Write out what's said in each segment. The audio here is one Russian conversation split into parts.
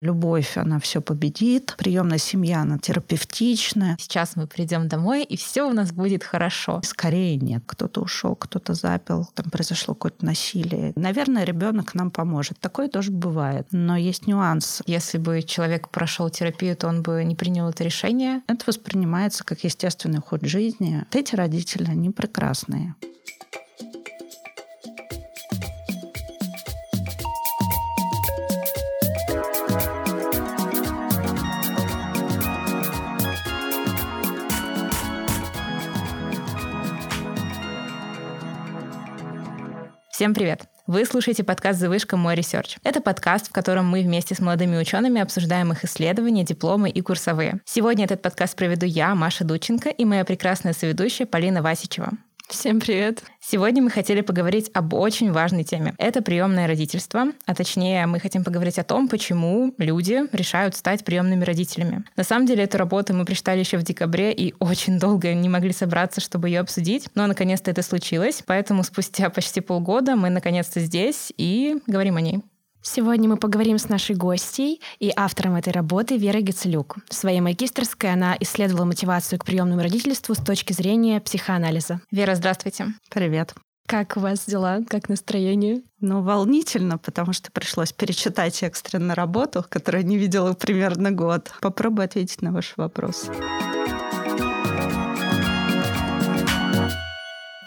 Любовь, она все победит. Приемная семья, она терапевтичная. Сейчас мы придем домой, и все у нас будет хорошо. Скорее нет. Кто-то ушел, кто-то запил, там произошло какое-то насилие. Наверное, ребенок нам поможет. Такое тоже бывает. Но есть нюанс. Если бы человек прошел терапию, то он бы не принял это решение. Это воспринимается как естественный ход жизни. Вот эти родители, они прекрасные. Всем привет! Вы слушаете подкаст «Завышка. Мой research». Это подкаст, в котором мы вместе с молодыми учеными обсуждаем их исследования, дипломы и курсовые. Сегодня этот подкаст проведу я, Маша Дученко, и моя прекрасная соведущая Полина Васичева. Всем привет! Сегодня мы хотели поговорить об очень важной теме. Это приемное родительство, а точнее мы хотим поговорить о том, почему люди решают стать приемными родителями. На самом деле эту работу мы прочитали еще в декабре и очень долго не могли собраться, чтобы ее обсудить, но наконец-то это случилось, поэтому спустя почти полгода мы наконец-то здесь и говорим о ней. Сегодня мы поговорим с нашей гостьей и автором этой работы Верой Гацелюк. В своей магистрской она исследовала мотивацию к приемному родительству с точки зрения психоанализа. Вера, здравствуйте. Привет. Как у вас дела? Как настроение? Ну, волнительно, потому что пришлось перечитать экстренно работу, которую не видела примерно год. Попробую ответить на ваш вопрос.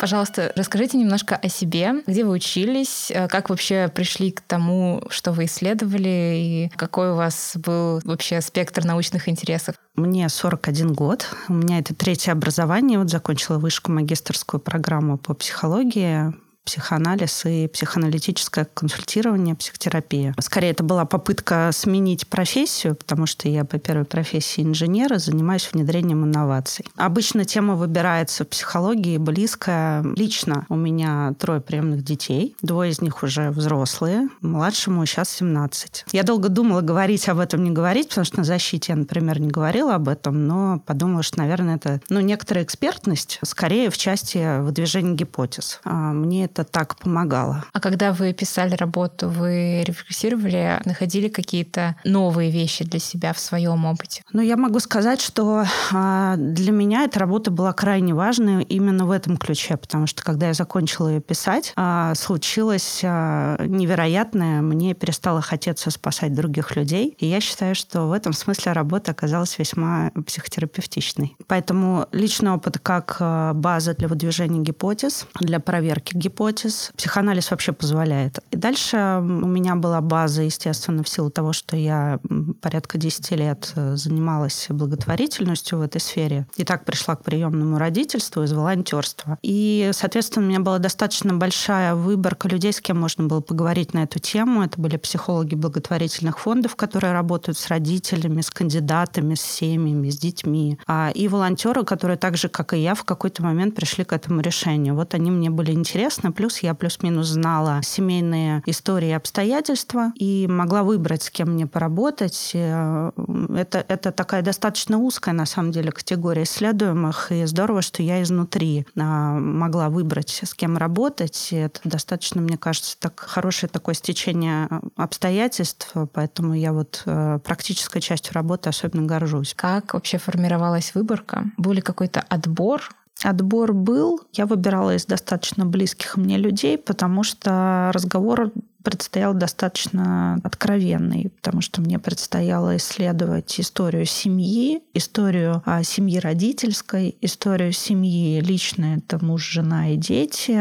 Пожалуйста, расскажите немножко о себе, где вы учились, э, как вообще пришли к тому, что вы исследовали, и какой у вас был вообще спектр научных интересов. Мне 41 год. У меня это третье образование. Вот закончила вышку магистрскую программу по психологии психоанализ и психоаналитическое консультирование, психотерапия. Скорее, это была попытка сменить профессию, потому что я по первой профессии инженера занимаюсь внедрением инноваций. Обычно тема выбирается в психологии близкая. Лично у меня трое приемных детей. Двое из них уже взрослые. Младшему сейчас 17. Я долго думала, говорить об этом, не говорить, потому что на защите я, например, не говорила об этом, но подумала, что, наверное, это ну, некоторая экспертность, скорее в части выдвижения гипотез. А мне это так помогало. А когда вы писали работу, вы рефлексировали, находили какие-то новые вещи для себя в своем опыте? Ну, я могу сказать, что а, для меня эта работа была крайне важной именно в этом ключе, потому что когда я закончила ее писать, а, случилось а, невероятное. Мне перестало хотеться спасать других людей. И я считаю, что в этом смысле работа оказалась весьма психотерапевтичной. Поэтому личный опыт как база для выдвижения гипотез, для проверки гипотез, гипотез. Психоанализ вообще позволяет. И дальше у меня была база, естественно, в силу того, что я порядка 10 лет э, занималась благотворительностью в этой сфере. И так пришла к приемному родительству из волонтерства. И, соответственно, у меня была достаточно большая выборка людей, с кем можно было поговорить на эту тему. Это были психологи благотворительных фондов, которые работают с родителями, с кандидатами, с семьями, с детьми. А, и волонтеры, которые так же, как и я, в какой-то момент пришли к этому решению. Вот они мне были интересны, Плюс я плюс-минус знала семейные истории и обстоятельства и могла выбрать, с кем мне поработать. Э, это, это такая достаточно узкая, на самом деле, категория исследуемых. И здорово, что я изнутри а, могла выбрать, с кем работать. И это достаточно, мне кажется, так хорошее такое стечение обстоятельств. Поэтому я вот э, практической частью работы особенно горжусь. Как вообще формировалась выборка? Был ли какой-то отбор Отбор был. Я выбирала из достаточно близких мне людей, потому что разговор предстоял достаточно откровенный, потому что мне предстояло исследовать историю семьи, историю а, семьи родительской, историю семьи личной, это муж, жена и дети.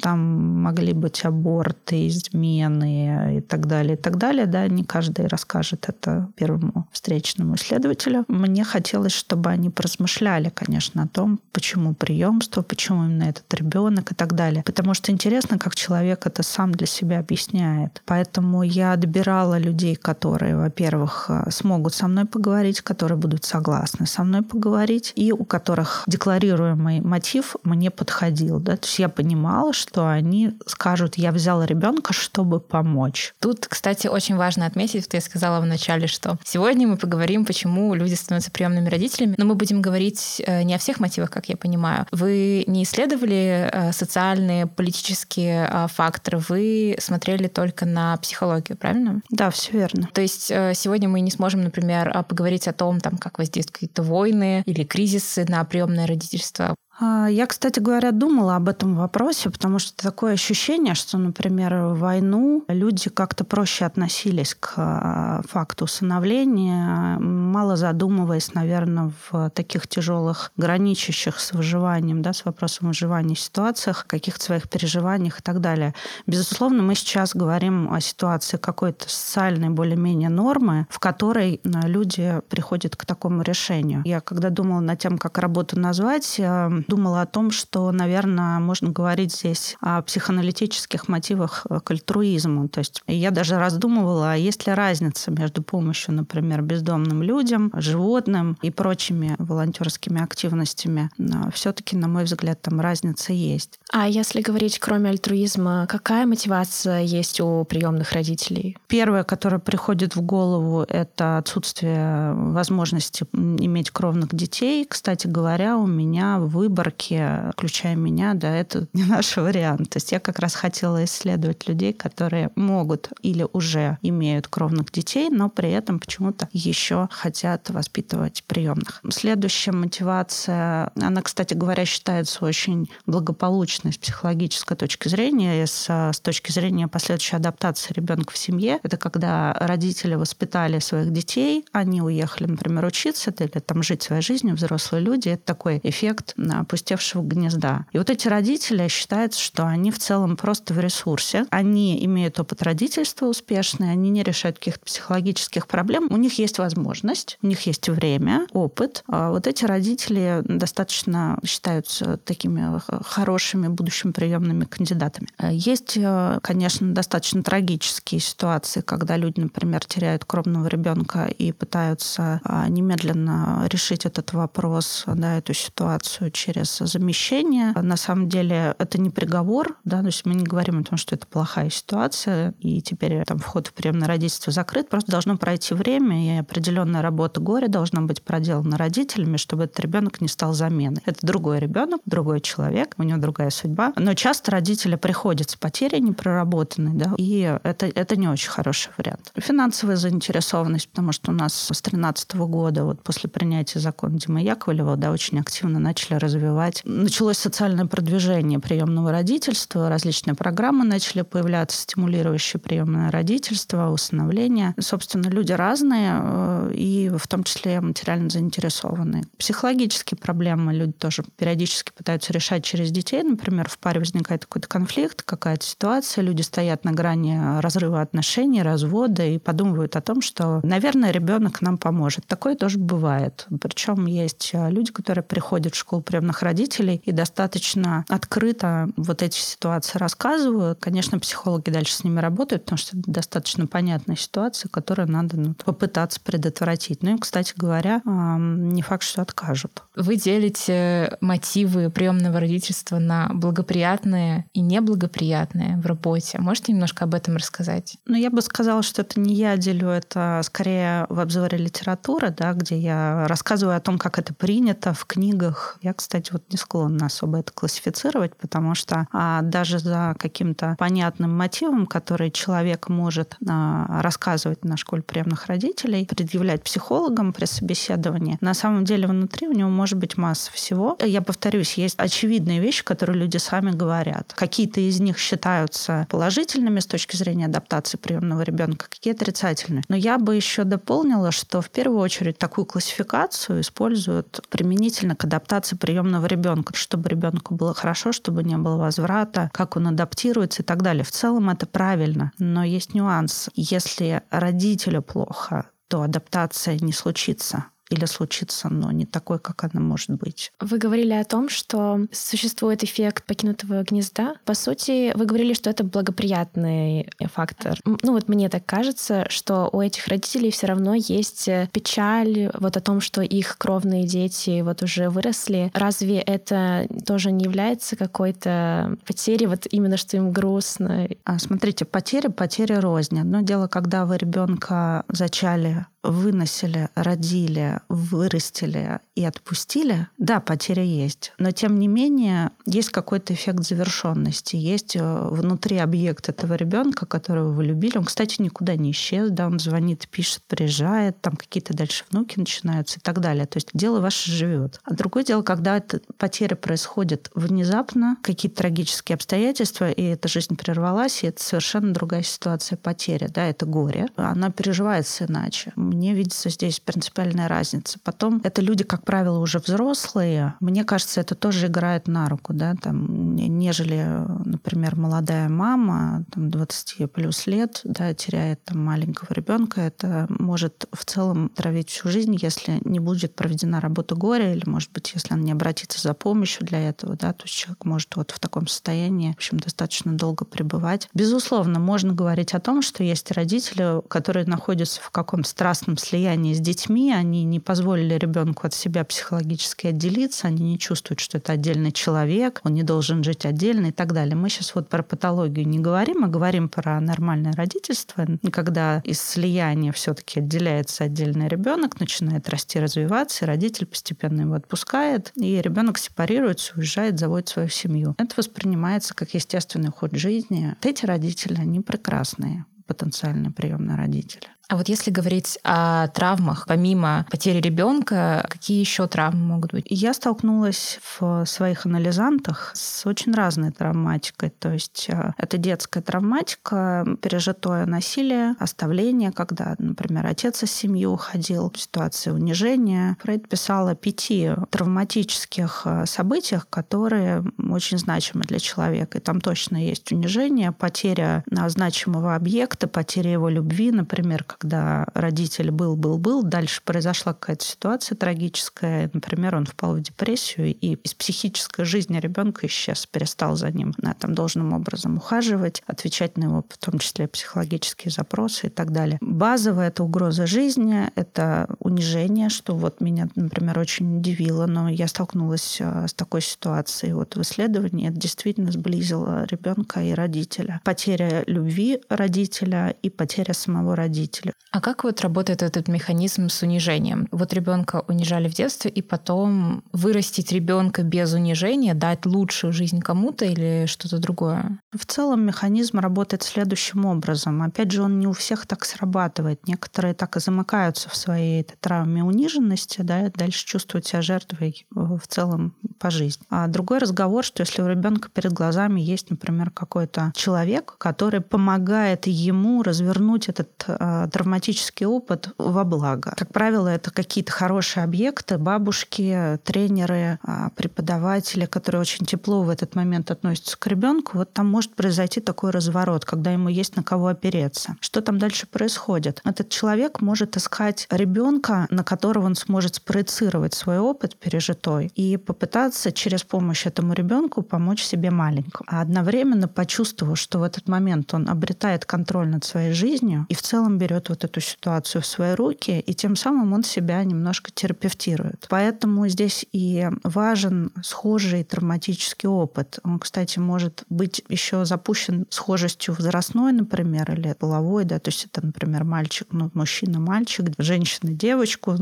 Там могли быть аборты, измены и так далее, и так далее. Да, не каждый расскажет это первому встречному исследователю. Мне хотелось, чтобы они поразмышляли, конечно, о том, почему приемство, почему именно этот ребенок и так далее. Потому что интересно, как человек это сам для себя объясняет меняет. Поэтому я отбирала людей, которые, во-первых, э, смогут со мной поговорить, которые будут согласны со мной поговорить, и у которых декларируемый мотив мне подходил. Да? То есть я понимала, что они скажут, я взяла ребенка, чтобы помочь. Тут, кстати, очень важно отметить, что я сказала в начале, что сегодня мы поговорим, почему люди становятся приемными родителями, но мы будем говорить э, не о всех мотивах, как я понимаю. Вы не исследовали э, социальные, политические факторы, вы смотрели только на психологию, правильно? Да, все верно. То есть э, сегодня мы не сможем, например, а, поговорить о том, там, как воздействуют какие-то войны или кризисы на приемное родительство. А, я, кстати говоря, думала об этом вопросе, потому что такое ощущение, что, например, в войну люди как-то проще относились к а, факту усыновления, мало задумываясь, наверное, в таких тяжелых, граничащих с выживанием, да, с вопросом выживания ситуациях, каких-то своих переживаниях и так далее. Безусловно, мы сейчас говорим о ситуации какой-то социальной более-менее нормы, в которой а, люди приходят к такому решению. Я когда думала над тем, как работу назвать, думала о том, что, наверное, можно говорить здесь о психоаналитических мотивах к альтруизму. То есть я даже раздумывала, а есть ли разница между помощью, например, бездомным людям, животным и прочими волонтерскими активностями. Все-таки, на мой взгляд, там разница есть. А если говорить, кроме альтруизма, какая мотивация есть у приемных родителей? Первое, которое приходит в голову, это отсутствие возможности иметь кровных детей. Кстати говоря, у меня выбор выборке, включая меня, да, это не наш вариант. То есть я как раз хотела исследовать людей, которые могут или уже имеют кровных детей, но при этом почему-то еще хотят воспитывать приемных. Следующая мотивация, она, кстати говоря, считается очень благополучной с психологической точки зрения, и с, с точки зрения последующей адаптации ребенка в семье. Это когда родители воспитали своих детей, они уехали, например, учиться или там жить своей жизнью, взрослые люди. Это такой эффект опустевшего гнезда. И вот эти родители считают, что они в целом просто в ресурсе. Они имеют опыт родительства успешный, они не решают каких-то психологических проблем. У них есть возможность, у них есть время, опыт. А вот эти родители достаточно считаются такими хорошими будущими приемными кандидатами. Есть, э, конечно, достаточно трагические ситуации, когда люди, например, теряют кровного ребенка и пытаются а, немедленно решить этот вопрос, да, эту ситуацию через через замещение. На самом деле это не приговор, да, то есть мы не говорим о том, что это плохая ситуация, и теперь там вход в приемное родительство закрыт, просто должно пройти время, и определенная работа горя должна быть проделана родителями, чтобы этот ребенок не стал заменой. Это другой ребенок, другой человек, у него другая судьба. Но часто родители приходят с потерей непроработанной, да, и это, это не очень хороший вариант. Финансовая заинтересованность, потому что у нас с 2013 года, вот после принятия закона Димы Яковлева, да, очень активно начали развиваться развивать. Началось социальное продвижение приемного родительства, различные программы начали появляться, стимулирующие приемное родительство, усыновление. Собственно, люди разные, э, и в том числе материально заинтересованные. Психологические проблемы люди тоже периодически пытаются решать через детей. Например, в паре возникает какой-то конфликт, какая-то ситуация, люди стоят на грани разрыва отношений, развода и подумывают о том, что, наверное, ребенок нам поможет. Такое тоже бывает. Причем есть люди, которые приходят в школу приемных приемных родителей и достаточно открыто вот эти ситуации рассказываю. Конечно, психологи дальше с ними работают, потому что это достаточно понятная ситуация, которую надо ну, попытаться предотвратить. Ну и, кстати говоря, не факт, что откажут. Вы делите мотивы приемного родительства на благоприятные и неблагоприятные в работе. Можете немножко об этом рассказать? Ну, я бы сказала, что это не я делю, это скорее в обзоре литературы, да, где я рассказываю о том, как это принято в книгах. Я, кстати, кстати, вот не склонна особо это классифицировать, потому что а, даже за каким-то понятным мотивом, который человек может а, рассказывать на школе приемных родителей, предъявлять психологам при собеседовании, на самом деле внутри у него может быть масса всего. Я повторюсь, есть очевидные вещи, которые люди сами говорят. Какие-то из них считаются положительными с точки зрения адаптации приемного ребенка, какие отрицательные. Но я бы еще дополнила, что в первую очередь такую классификацию используют применительно к адаптации приемного приемного ребенка, чтобы ребенку было хорошо, чтобы не было возврата, как он адаптируется и так далее. В целом это правильно, но есть нюанс. Если родителю плохо, то адаптация не случится или случится, но не такой, как она может быть. Вы говорили о том, что существует эффект покинутого гнезда. По сути, вы говорили, что это благоприятный фактор. Ну вот мне так кажется, что у этих родителей все равно есть печаль вот о том, что их кровные дети вот уже выросли. Разве это тоже не является какой-то потерей, вот именно что им грустно? А, смотрите, потеря, потеря рознь. Одно дело, когда вы ребенка зачали выносили, родили, вырастили и отпустили, да, потеря есть. Но тем не менее есть какой-то эффект завершенности. Есть э, внутри объект этого ребенка, которого вы любили. Он, кстати, никуда не исчез, да, он звонит, пишет, приезжает, там какие-то дальше внуки начинаются и так далее. То есть дело ваше живет. А другое дело, когда эта потеря происходит внезапно, какие-то трагические обстоятельства, и эта жизнь прервалась, и это совершенно другая ситуация потери, да, это горе. Она переживается иначе. Мне видится здесь принципиальная разница. Потом это люди, как правило, уже взрослые. Мне кажется, это тоже играет на руку, да, там, нежели, например, молодая мама, там, 20 плюс лет, да, теряет там маленького ребенка, это может в целом травить всю жизнь, если не будет проведена работа горя, или, может быть, если она не обратится за помощью для этого, да, то есть человек может вот в таком состоянии, в общем, достаточно долго пребывать. Безусловно, можно говорить о том, что есть родители, которые находятся в каком-то страстном слиянии с детьми, они не позволили ребенку от себя психологически отделиться, они не чувствуют, что это отдельный человек, он не должен жить отдельно и так далее. Мы сейчас вот про патологию не говорим, а говорим про нормальное родительство, когда из слияния все-таки отделяется отдельный ребенок, начинает расти, развиваться, и родитель постепенно его отпускает, и ребенок сепарируется, уезжает, заводит свою семью. Это воспринимается как естественный ход жизни. Эти родители, они прекрасные потенциальные приемные родители. А вот если говорить о травмах, помимо потери ребенка, какие еще травмы могут быть? Я столкнулась в своих анализантах с очень разной травматикой. То есть э, это детская травматика, пережитое насилие, оставление, когда, например, отец из семьи уходил, ситуация унижения. Фрейд писал о пяти травматических э, событиях, которые очень значимы для человека. И там точно есть унижение, потеря значимого объекта, потеря его любви, например, когда родитель был-был-был, дальше произошла какая-то ситуация трагическая, например, он впал в депрессию, и из психической жизни ребенка исчез, перестал за ним на там должным образом ухаживать, отвечать на его, в том числе, психологические запросы и так далее. Базовая это угроза жизни, это унижение, что вот меня, например, очень удивило, но я столкнулась э, с такой ситуацией вот в исследовании, это действительно сблизило ребенка и родителя. Потеря любви родителя и потеря самого родителя родителю. А как вот работает этот механизм с унижением? Вот ребенка унижали в детстве, и потом вырастить ребенка без унижения, дать лучшую жизнь кому-то или что-то другое? В целом механизм работает следующим образом. Опять же, он не у всех так срабатывает. Некоторые так и замыкаются в своей этой травме униженности, да, и дальше чувствуют себя жертвой в целом по жизни. А другой разговор, что если у ребенка перед глазами есть, например, какой-то человек, который помогает ему развернуть этот э, травматический опыт во благо. Как правило, это какие-то хорошие объекты, бабушки, тренеры, а, преподаватели, которые очень тепло в этот момент относятся к ребенку. Вот там может произойти такой разворот, когда ему есть на кого опереться. Что там дальше происходит? Этот человек может искать ребенка, на которого он сможет спроецировать свой опыт пережитой и попытаться через помощь этому ребенку помочь себе маленькому. А одновременно почувствовав, что в этот момент он обретает контроль над своей жизнью и в целом берет берет вот эту ситуацию в свои руки, и тем самым он себя немножко терапевтирует. Поэтому здесь и важен схожий травматический опыт. Он, кстати, может быть еще запущен схожестью возрастной, например, или половой, да, то есть это, например, мальчик, ну, мужчина, мальчик, женщина, девочку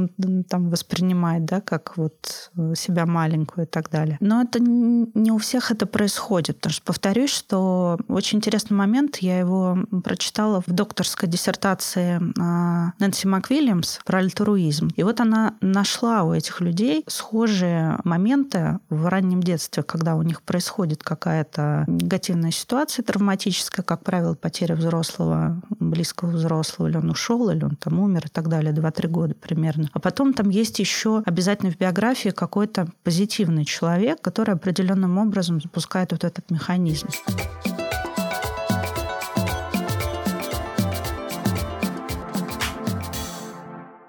там воспринимает, да, как вот себя маленькую и так далее. Но это не у всех это происходит, потому что, повторюсь, что очень интересный момент, я его прочитала в докторской диссертации а, Нэнси МакВильямс про альтруизм. И вот она нашла у этих людей схожие моменты в раннем детстве, когда у них происходит какая-то негативная ситуация травматическая, как правило, потеря взрослого, близкого взрослого, или он ушел, или он там умер и так далее, 2-3 года примерно. А потом там есть еще обязательно в биографии какой-то позитивный человек, который определенным образом запускает вот этот механизм.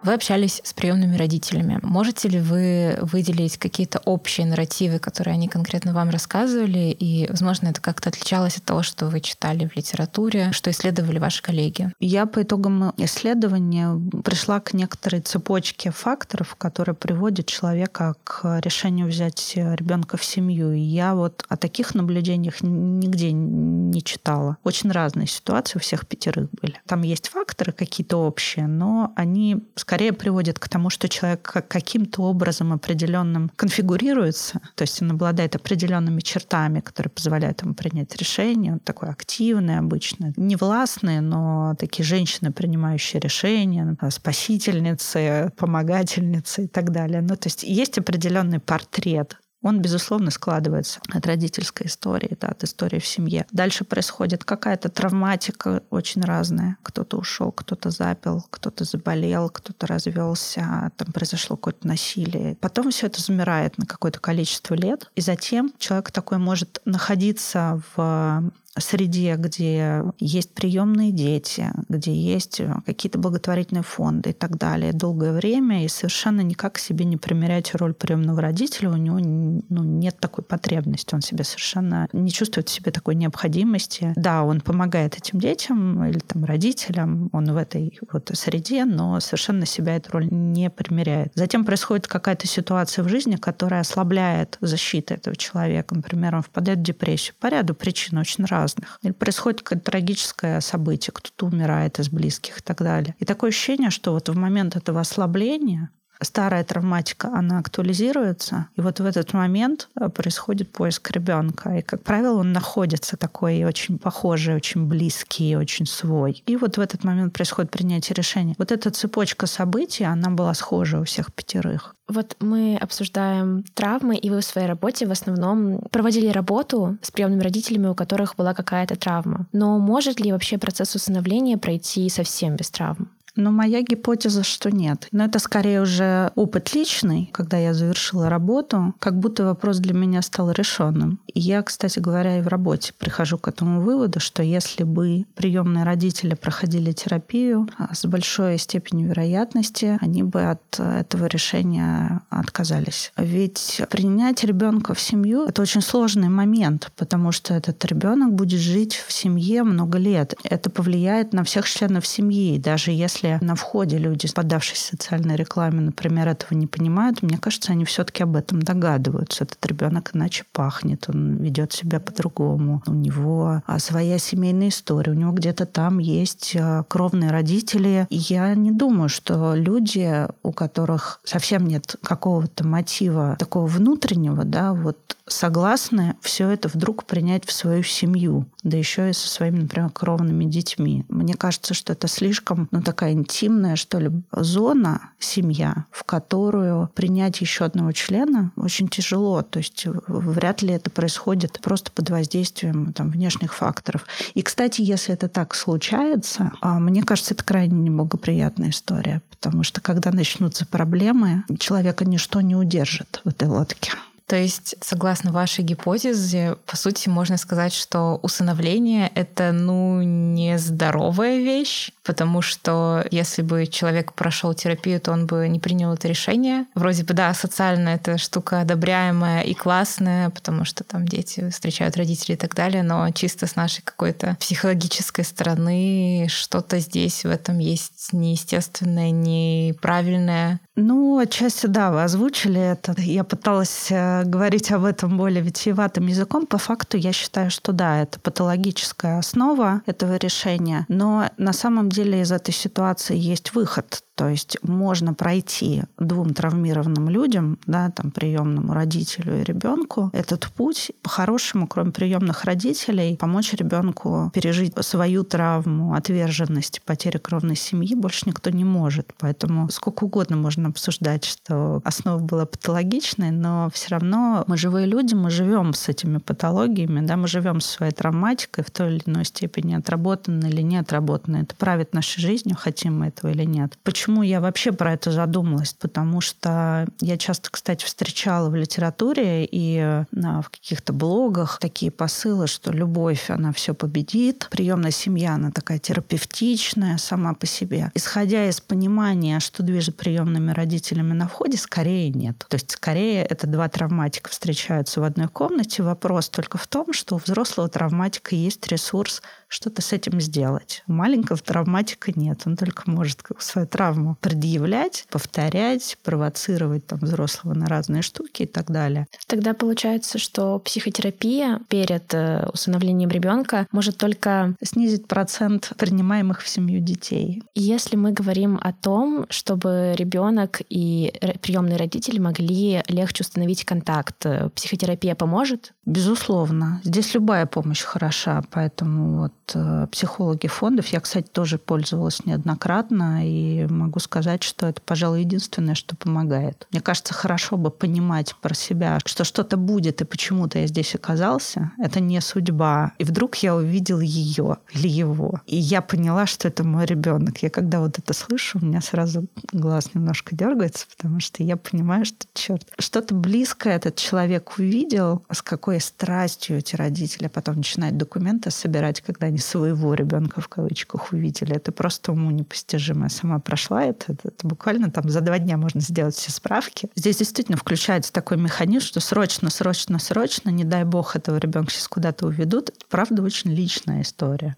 Вы общались с приемными родителями. Можете ли вы выделить какие-то общие нарративы, которые они конкретно вам рассказывали? И, возможно, это как-то отличалось от того, что вы читали в литературе, что исследовали ваши коллеги? Я по итогам исследования пришла к некоторой цепочке факторов, которые приводят человека к решению взять ребенка в семью. И я вот о таких наблюдениях нигде не читала. Очень разные ситуации у всех пятерых были. Там есть факторы какие-то общие, но они, скорее скорее приводит к тому, что человек каким-то образом определенным конфигурируется, то есть он обладает определенными чертами, которые позволяют ему принять решение. Он такой активный обычно, не властный, но такие женщины, принимающие решения, спасительницы, помогательницы и так далее. Ну, то есть есть определенный портрет он, безусловно, складывается от родительской истории, да, от истории в семье. Дальше происходит какая-то травматика очень разная. Кто-то ушел, кто-то запил, кто-то заболел, кто-то развелся, там произошло какое-то насилие. Потом все это замирает на какое-то количество лет, и затем человек такой может находиться в среде, где есть приемные дети, где есть какие-то благотворительные фонды и так далее, долгое время, и совершенно никак себе не примерять роль приемного родителя, у него ну, нет такой потребности, он себе совершенно не чувствует в себе такой необходимости. Да, он помогает этим детям или там родителям, он в этой вот среде, но совершенно себя эту роль не примеряет. Затем происходит какая-то ситуация в жизни, которая ослабляет защиту этого человека. Например, он впадает в депрессию по ряду причин очень разных разных. Или происходит какое-то трагическое событие, кто-то умирает из близких и так далее. И такое ощущение, что вот в момент этого ослабления старая травматика, она актуализируется, и вот в этот момент э, происходит поиск ребенка. И, как правило, он находится такой очень похожий, очень близкий, очень свой. И вот в этот момент происходит принятие решения. Вот эта цепочка событий, она была схожа у всех пятерых. Вот мы обсуждаем травмы, и вы в своей работе в основном проводили работу с приемными родителями, у которых была какая-то травма. Но может ли вообще процесс усыновления пройти совсем без травм? Но моя гипотеза, что нет. Но это скорее уже опыт личный, когда я завершила работу, как будто вопрос для меня стал решенным. И я, кстати говоря, и в работе прихожу к этому выводу, что если бы приемные родители проходили терапию, а, с большой степенью вероятности они бы от этого решения отказались. Ведь принять ребенка в семью это очень сложный момент, потому что этот ребенок будет жить в семье много лет. Это повлияет на всех членов семьи, даже если если на входе люди, поддавшись социальной рекламе, например, этого не понимают, мне кажется, они все-таки об этом догадываются. Этот ребенок иначе пахнет, он ведет себя по-другому. У него а, своя семейная история, у него где-то там есть а, кровные родители. И я не думаю, что люди, у которых совсем нет какого-то мотива такого внутреннего, да, вот согласны все это вдруг принять в свою семью, да еще и со своими, например, кровными детьми. Мне кажется, что это слишком, ну, такая интимная, что ли, зона, семья, в которую принять еще одного члена очень тяжело. То есть вряд ли это происходит просто под воздействием там, внешних факторов. И, кстати, если это так случается, а, мне кажется, это крайне неблагоприятная история, потому что когда начнутся проблемы, человека ничто не удержит в этой лодке. То есть, согласно вашей гипотезе, по сути, можно сказать, что усыновление — это, ну, не здоровая вещь, потому что если бы человек прошел терапию, то он бы не принял это решение. Вроде бы, да, социально эта штука одобряемая и классная, потому что там дети встречают родителей и так далее, но чисто с нашей какой-то психологической стороны что-то здесь в этом есть неестественное, неправильное. Ну, отчасти, да, вы озвучили это. Я пыталась э, говорить об этом более витиеватым языком. По факту я считаю, что да, это патологическая основа этого решения. Но на самом деле из этой ситуации есть выход. То есть можно пройти двум травмированным людям, да, там, приемному родителю и ребенку, этот путь по-хорошему, кроме приемных родителей, помочь ребенку пережить свою травму, отверженность, потери кровной семьи больше никто не может. Поэтому сколько угодно можно обсуждать, что основа была патологичной, но все равно мы живые люди, мы живем с этими патологиями, да, мы живем со своей травматикой в той или иной степени, отработанной или не отработанной. Это правит нашей жизнью, хотим мы этого или нет. Почему почему я вообще про это задумалась? Потому что я часто, кстати, встречала в литературе и в каких-то блогах такие посылы, что любовь, она все победит, приемная семья, она такая терапевтичная сама по себе. Исходя из понимания, что движет приемными родителями на входе, скорее нет. То есть скорее это два травматика встречаются в одной комнате. Вопрос только в том, что у взрослого травматика есть ресурс что-то с этим сделать. У маленького травматика нет. Он только может свою травму предъявлять, повторять, провоцировать там, взрослого на разные штуки и так далее. Тогда получается, что психотерапия перед э, усыновлением ребенка может только снизить процент принимаемых в семью детей. Если мы говорим о том, чтобы ребенок и приемные родители могли легче установить контакт, э, психотерапия поможет? Безусловно. Здесь любая помощь хороша, поэтому вот э, психологи фондов, я, кстати, тоже пользовалась неоднократно и могу сказать, что это, пожалуй, единственное, что помогает. Мне кажется, хорошо бы понимать про себя, что что-то будет и почему-то я здесь оказался. Это не судьба. И вдруг я увидел ее или его. И я поняла, что это мой ребенок. Я когда вот это слышу, у меня сразу глаз немножко дергается, потому что я понимаю, что, черт, что-то близкое этот человек увидел, с какой страстью эти родители потом начинают документы собирать, когда они своего ребенка в кавычках увидели. Это просто уму непостижимо. Я сама прошла это, это, это буквально там за два дня можно сделать все справки. Здесь действительно включается такой механизм, что срочно, срочно, срочно, не дай бог этого ребенка сейчас куда-то уведут. Это правда очень личная история.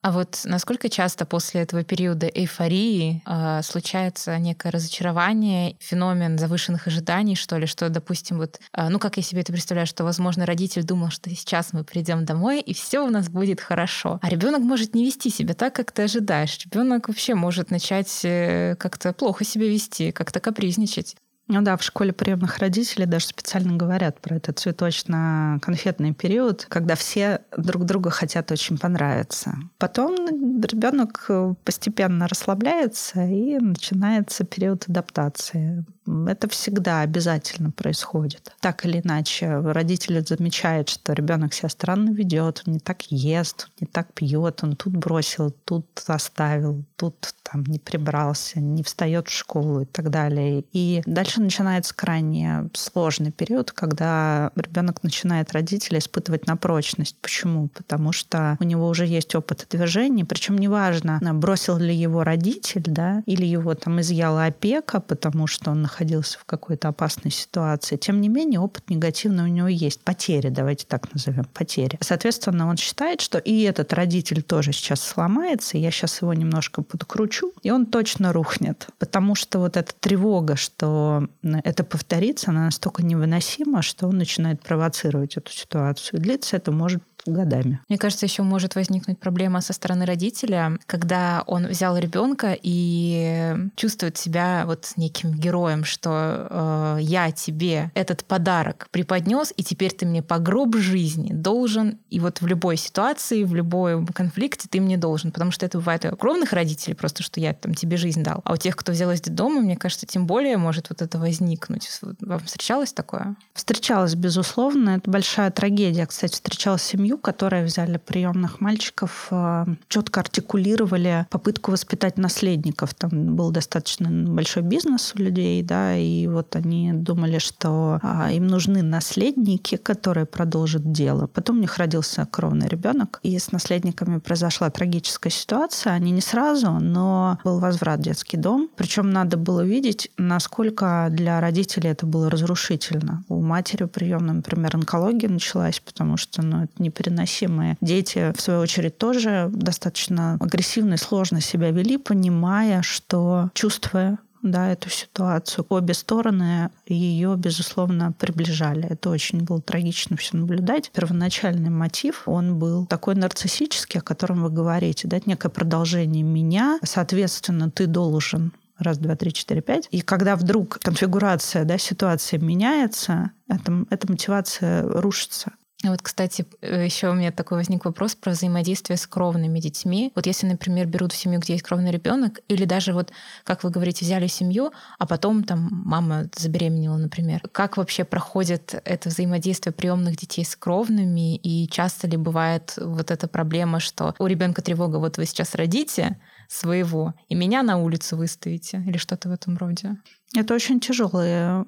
А вот насколько часто после этого периода эйфории э, случается некое разочарование, феномен завышенных ожиданий, что ли, что, допустим, вот, э, ну, как я себе это представляю, что, возможно, родитель думал, что сейчас мы придем домой, и все у нас будет хорошо. А ребенок может не вести себя так, как ты ожидаешь. Ребенок вообще может начать э, как-то плохо себя вести, как-то капризничать. Ну да, в школе приемных родителей даже специально говорят про этот цветочно-конфетный период, когда все друг другу хотят очень понравиться. Потом ребенок постепенно расслабляется и начинается период адаптации. Это всегда обязательно происходит. Так или иначе, родители замечают, что ребенок себя странно ведет, он не так ест, не так пьет, он тут бросил, тут оставил, тут там не прибрался, не встает в школу и так далее. И дальше начинается крайне сложный период, когда ребенок начинает родителя испытывать на прочность. Почему? Потому что у него уже есть опыт движения, причем неважно, бросил ли его родитель, да, или его там изъяла опека, потому что он находился в какой-то опасной ситуации. Тем не менее, опыт негативный у него есть. Потери, давайте так назовем, потери. Соответственно, он считает, что и этот родитель тоже сейчас сломается, я сейчас его немножко подкручу, и он точно рухнет. Потому что вот эта тревога, что это повторится, она настолько невыносима, что он начинает провоцировать эту ситуацию. Длится это может годами. Мне кажется, еще может возникнуть проблема со стороны родителя, когда он взял ребенка и чувствует себя вот неким героем, что э, я тебе этот подарок преподнес, и теперь ты мне по гроб жизни должен, и вот в любой ситуации, в любой конфликте ты мне должен, потому что это бывает у кровных родителей, просто что я там тебе жизнь дал. А у тех, кто взял из детдома, мне кажется, тем более может вот это возникнуть. Вам встречалось такое? Встречалась, безусловно. Это большая трагедия. Кстати, встречалась семью, которые взяли приемных мальчиков, э, четко артикулировали попытку воспитать наследников. Там был достаточно большой бизнес у людей, да, и вот они думали, что а, им нужны наследники, которые продолжат дело. Потом у них родился кровный ребенок, и с наследниками произошла трагическая ситуация. Они не сразу, но был возврат в детский дом. Причем надо было видеть, насколько для родителей это было разрушительно. У матери приемной, например, онкология началась, потому что ну, это не непереносимые. Дети, в свою очередь, тоже достаточно агрессивно и сложно себя вели, понимая, что чувствуя да, эту ситуацию. Обе стороны ее, безусловно, приближали. Это очень было трагично все наблюдать. Первоначальный мотив, он был такой нарциссический, о котором вы говорите. Да, это некое продолжение меня. Соответственно, ты должен раз, два, три, четыре, пять. И когда вдруг конфигурация, да, ситуация меняется, эта, эта мотивация рушится. Вот, кстати, э, еще у меня такой возник вопрос про взаимодействие с кровными детьми. Вот если, например, берут в семью, где есть кровный ребенок, или даже вот, как вы говорите, взяли семью, а потом там мама забеременела, например. Как вообще проходит это взаимодействие приемных детей с кровными, и часто ли бывает вот эта проблема, что у ребенка тревога, вот вы сейчас родите своего, и меня на улицу выставите, или что-то в этом роде? Это очень тяжелые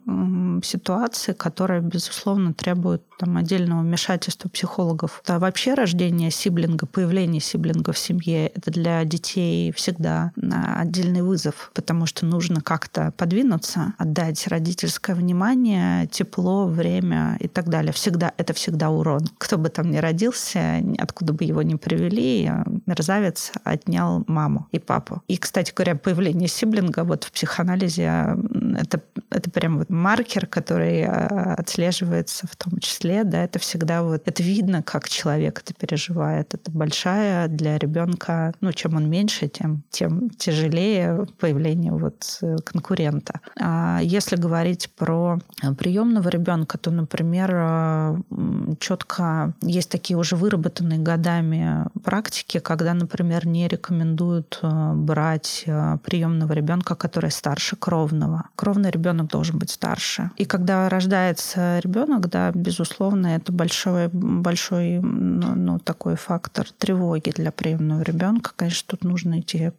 ситуации, которые, безусловно, требуют там, отдельного вмешательства психологов. Да, вообще рождение сиблинга, появление сиблинга в семье – это для детей всегда отдельный вызов, потому что нужно как-то подвинуться, отдать родительское внимание, тепло, время и так далее. Всегда это всегда урон. Кто бы там ни родился, откуда бы его ни привели, мерзавец отнял маму и папу. И, кстати говоря, появление сиблинга вот в психоанализе это, это прям вот маркер, который а, отслеживается в том числе, да, это всегда вот, это видно, как человек это переживает. Это большая для ребенка, ну, чем он меньше, тем, тем тяжелее появление вот э, конкурента. А если говорить про приемного ребенка, то, например, а, четко есть такие уже выработанные годами практики, когда, например, не рекомендуют э, брать э, приемного ребенка, который старше кровного кровного. Кровный ребенок должен быть старше. И когда рождается ребенок, да, безусловно, это большой, большой ну, ну, такой фактор тревоги для приемного ребенка. Конечно, тут нужно идти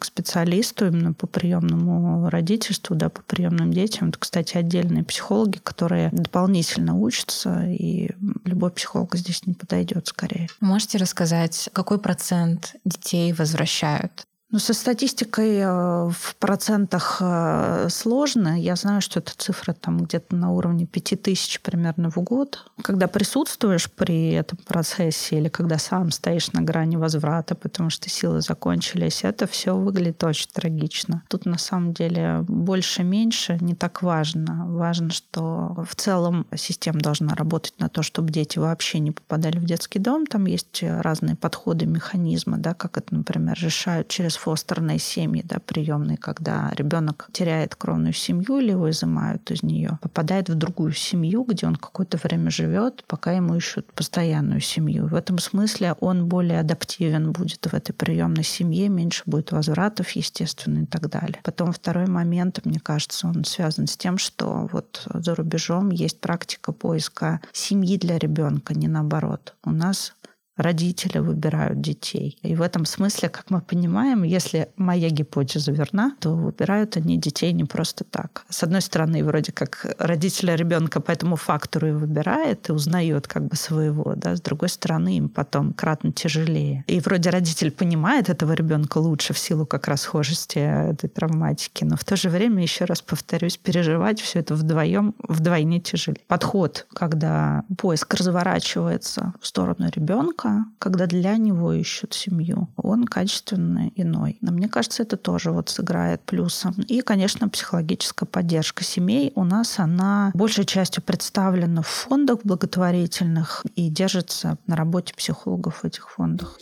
к специалисту именно по приемному родительству, да, по приемным детям. Это, кстати, отдельные психологи, которые дополнительно учатся, и любой психолог здесь не подойдет скорее. Можете рассказать, какой процент детей возвращают ну, со статистикой э, в процентах э, сложно. Я знаю, что эта цифра там где-то на уровне 5000 примерно в год. Когда присутствуешь при этом процессе или когда сам стоишь на грани возврата, потому что силы закончились, это все выглядит очень трагично. Тут на самом деле больше-меньше не так важно. Важно, что в целом система должна работать на то, чтобы дети вообще не попадали в детский дом. Там есть разные подходы, механизмы, да, как это, например, решают через фостерные семьи, да, приемные, когда ребенок теряет кровную семью или его изымают из нее, попадает в другую семью, где он какое-то время живет, пока ему ищут постоянную семью. В этом смысле он более адаптивен будет в этой приемной семье, меньше будет возвратов, естественно, и так далее. Потом второй момент, мне кажется, он связан с тем, что вот за рубежом есть практика поиска семьи для ребенка, не наоборот. У нас родители выбирают детей. И в этом смысле, как мы понимаем, если моя гипотеза верна, то выбирают они детей не просто так. С одной стороны, вроде как родителя ребенка по этому фактору и выбирает, и узнает как бы своего, да, с другой стороны, им потом кратно тяжелее. И вроде родитель понимает этого ребенка лучше в силу как раз схожести этой травматики, но в то же время, еще раз повторюсь, переживать все это вдвоем вдвойне тяжелее. Подход, когда поиск разворачивается в сторону ребенка, человека, когда для него ищут семью, он качественно иной. Но мне кажется, это тоже вот сыграет плюсом. И, конечно, психологическая поддержка семей у нас, она большей частью представлена в фондах благотворительных и держится на работе психологов в этих фондах.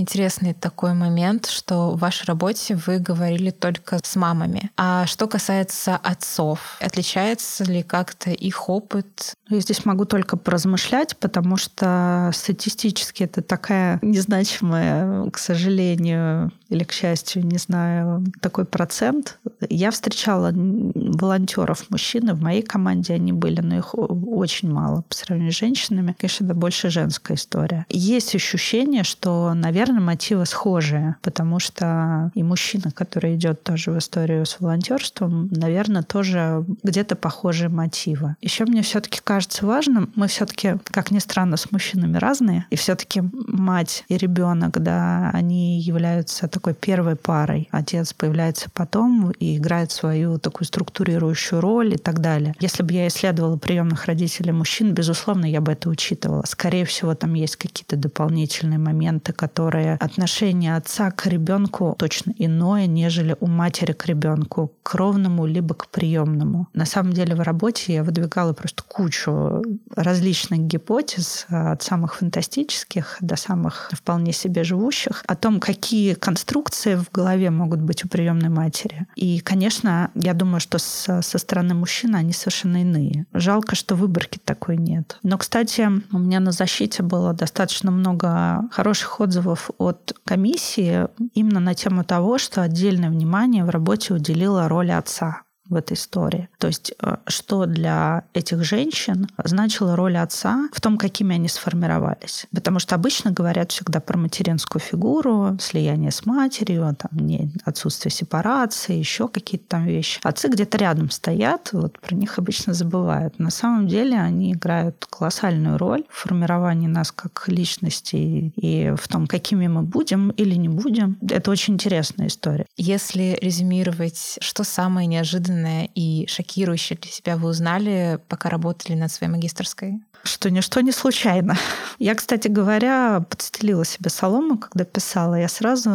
Интересный такой момент, что в вашей работе вы говорили только с мамами. А что касается отцов, отличается ли как-то их опыт? Я здесь могу только поразмышлять, потому что статистически это такая незначимая, к сожалению, или к счастью, не знаю, такой процент. Я встречала волонтеров мужчин, в моей команде они были, но их очень мало по сравнению с женщинами. Конечно, это больше женская история. Есть ощущение, что, наверное, мотивы схожие, потому что и мужчина, который идет тоже в историю с волонтерством, наверное, тоже где-то похожие мотивы. Еще мне все-таки кажется важным, мы все-таки, как ни странно, с мужчинами разные, и все-таки мать и ребенок, да, они являются такой первой парой. Отец появляется потом и играет свою такую структурирующую роль и так далее. Если бы я исследовала приемных родителей мужчин, безусловно, я бы это учитывала. Скорее всего, там есть какие-то дополнительные моменты, которые деле отношение отца к ребенку точно иное, нежели у матери к ребенку, к кровному либо к приемному. На самом деле в работе я выдвигала просто кучу различных гипотез от самых фантастических до самых вполне себе живущих о том, какие конструкции в голове могут быть у приемной матери. И, конечно, я думаю, что со, со стороны мужчин они совершенно иные. Жалко, что выборки такой нет. Но, кстати, у меня на защите было достаточно много хороших отзывов от комиссии именно на тему того, что отдельное внимание в работе уделила роли отца в этой истории. То есть, э, что для этих женщин значила роль отца в том, какими они сформировались. Потому что обычно говорят всегда про материнскую фигуру, слияние с матерью, там, не, отсутствие сепарации, еще какие-то там вещи. Отцы где-то рядом стоят, вот про них обычно забывают. На самом деле они играют колоссальную роль в формировании нас как личностей и в том, какими мы будем или не будем. Это очень интересная история. Если резюмировать, что самое неожиданное неожиданное и шокирующее для себя вы узнали, пока работали над своей магистрской? Что ничто не случайно. Я, кстати говоря, подстелила себе солому, когда писала. Я сразу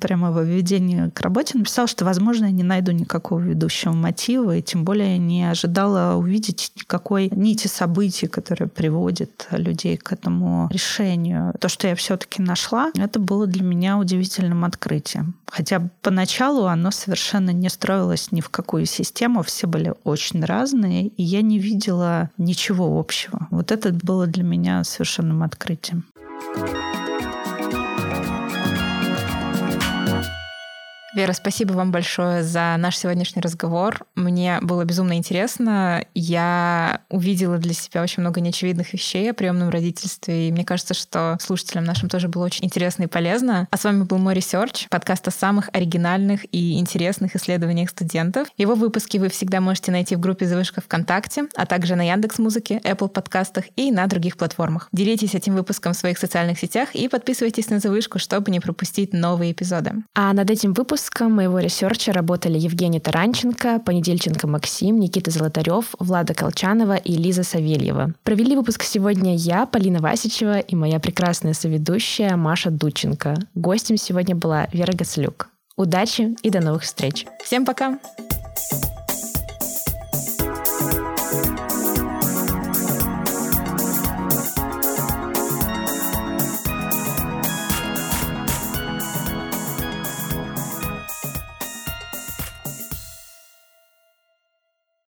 прямо во введении к работе написала, что, возможно, я не найду никакого ведущего мотива, и тем более не ожидала увидеть никакой нити событий, которые приводят людей к этому решению. То, что я все-таки нашла, это было для меня удивительным открытием. Хотя поначалу оно совершенно не строилось ни в какую систему, все были очень разные, и я не видела ничего общего. Вот это было для меня совершенным открытием. Вера, спасибо вам большое за наш сегодняшний разговор. Мне было безумно интересно. Я увидела для себя очень много неочевидных вещей о приемном родительстве, и мне кажется, что слушателям нашим тоже было очень интересно и полезно. А с вами был мой research, подкаст о самых оригинальных и интересных исследованиях студентов. Его выпуски вы всегда можете найти в группе «Завышка ВКонтакте», а также на Яндекс Музыке, Apple подкастах и на других платформах. Делитесь этим выпуском в своих социальных сетях и подписывайтесь на «Завышку», чтобы не пропустить новые эпизоды. А над этим выпуском выпуском моего ресерча работали Евгений Таранченко, Понедельченко Максим, Никита Золотарев, Влада Колчанова и Лиза Савельева. Провели выпуск сегодня я, Полина Васичева, и моя прекрасная соведущая Маша Дученко. Гостем сегодня была Вера Гацлюк. Удачи и до новых встреч. Всем пока! Thank